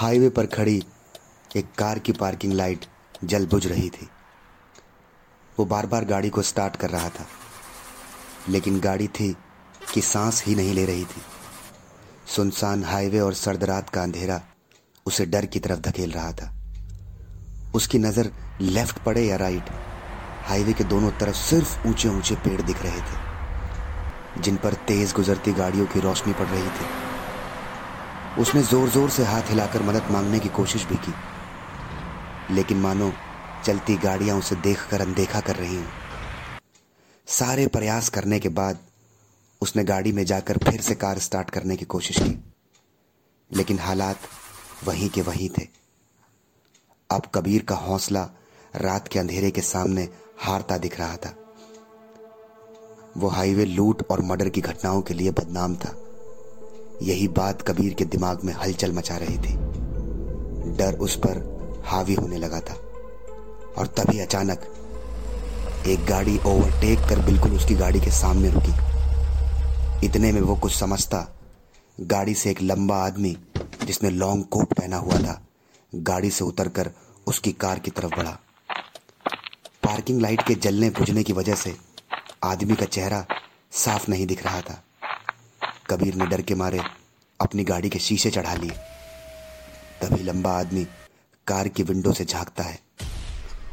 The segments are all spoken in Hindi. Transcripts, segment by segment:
हाईवे पर खड़ी एक कार की पार्किंग लाइट जल बुझ रही थी। वो बार बार गाड़ी को स्टार्ट कर रहा था, लेकिन गाड़ी थी कि सांस ही नहीं ले रही थी। सुनसान हाईवे और सर्द रात का अंधेरा उसे डर की तरफ़ धकेल रहा था। उसकी नज़र लेफ़्ट पड़े या राइट, हाईवे के दोनों तरफ़ सिर्फ़ ऊँचे ऊँचे पेड़ दिख रहे थे, जिन पर तेज गुजरती गाड़ियों की रोशनी पड़ रही थी। उसने ज़ोर ज़ोर से हाथ हिलाकर मदद मांगने की कोशिश भी की। लेकिन मानो, चलती गाड़ियाँ उसे देखकर अनदेखा कर रही हूँ। सारे प्रयास करने के बाद, उसने गाड़ी में जाकर फिर से कार स्टार्ट करने की कोशिश की। लेकिन हालात वहीं के वहीं थे। अब कबीर का हौसला रात के अंधेरे के सामने हारता दिख रहा था। वो हाईवे लूट और मर्डर की घटनाओं के लिए बदनाम था। यही बात कबीर के दिमाग में हलचल मचा रही थी। डर उस पर हावी होने लगा था। और तभी अचानक एक गाड़ी ओवरटेक कर बिल्कुल उसकी गाड़ी के सामने रुकी। इतने में वो कुछ समझता, गाड़ी से एक लंबा आदमी जिसने लॉन्ग कोट पहना हुआ था, गाड़ी से उतरकर उसकी कार की तरफ़ बढ़ा। पार्किंग लाइट के जलने बुझने की वजह से आदमी का चेहरा साफ़ नहीं दिख रहा था। कबीर ने डर के मारे अपनी गाड़ी के शीशे चढ़ा लिए। तभी लंबा आदमी कार की विंडो से झांकता है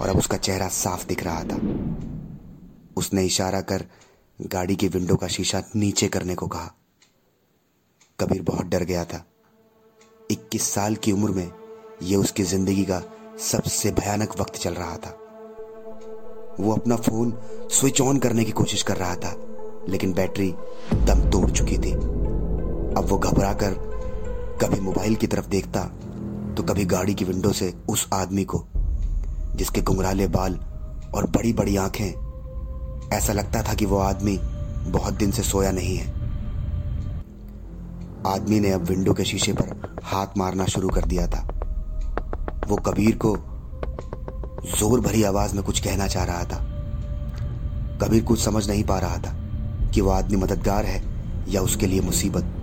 और अब उसका चेहरा साफ़ दिख रहा था। उसने इशारा कर गाड़ी की विंडो का शीशा नीचे करने को कहा। कबीर बहुत डर गया था। 21 साल की उम्र में यह उसकी ज़िंदगी का सबसे भयानक वक्त चल रहा था। वो अपना फ़ोन स्विच ऑन करने की कोशिश कर रहा था, लेकिन बैटरी दम तोड़ चुकी थी। अब वो घबरा कर कभी मोबाइल की तरफ़ देखता तो कभी गाड़ी की विंडो से उस आदमी को, जिसके गुंगराले बाल और बड़ी बड़ी आँखें। ऐसा लगता था कि वो आदमी बहुत दिन से सोया नहीं है। आदमी ने अब विंडो के शीशे पर हाथ मारना शुरू कर दिया था। वो कबीर को ज़ोर भरी आवाज़ में कुछ कहना चाह रहा था। कबीर कुछ समझ नहीं पा रहा था कि वो आदमी मददगार है या उसके लिए मुसीबत।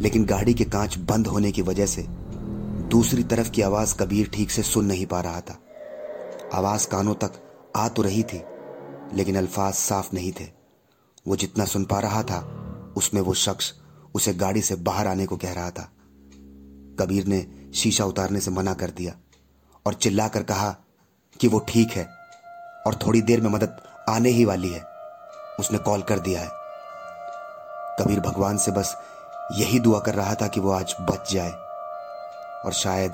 लेकिन गाड़ी के कांच बंद होने की वजह से दूसरी तरफ़ की आवाज़ कबीर ठीक से सुन नहीं पा रहा था। आवाज़ कानों तक आ तो रही थी, लेकिन अल्फाज साफ़ नहीं थे। वो जितना सुन पा रहा था, उसमें वो शख्स उसे गाड़ी से बाहर आने को कह रहा था। कबीर ने शीशा उतारने से मना कर दिया और चिल्लाकर कहा कि वो ठीक है और थोड़ी देर में मदद आने ही वाली है। उसने कॉल कर दिया है। कबीर भगवान से बस यही दुआ कर रहा था कि वो आज बच जाए। और शायद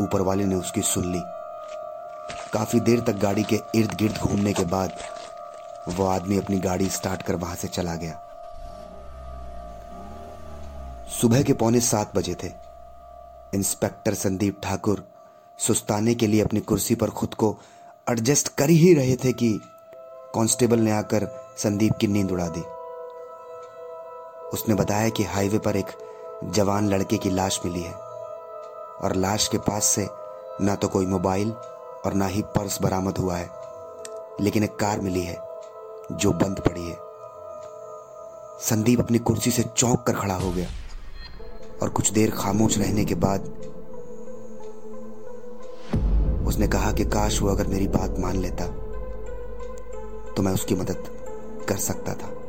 ऊपर वाले ने उसकी सुन ली। काफ़ी देर तक गाड़ी के इर्द गिर्द घूमने के बाद वो आदमी अपनी गाड़ी स्टार्ट कर वहाँ से चला गया। सुबह के पौने सात बजे थे। इंस्पेक्टर संदीप ठाकुर सुस्ताने के लिए अपनी कुर्सी पर खुद को एडजस्ट कर ही रहे थे कि कांस्टेबल ने आकर संदीप की नींद उड़ा दी। उसने बताया कि हाईवे पर एक जवान लड़के की लाश मिली है। और लाश के पास से ना तो कोई मोबाइल और ना ही पर्स बरामद हुआ है। लेकिन एक कार मिली है, जो बंद पड़ी है। संदीप अपनी कुर्सी से चौंक कर खड़ा हो गया और कुछ देर खामोश रहने के बाद उसने कहा कि, काश वो अगर मेरी बात मान लेता तो मैं उसकी मदद कर सकता था।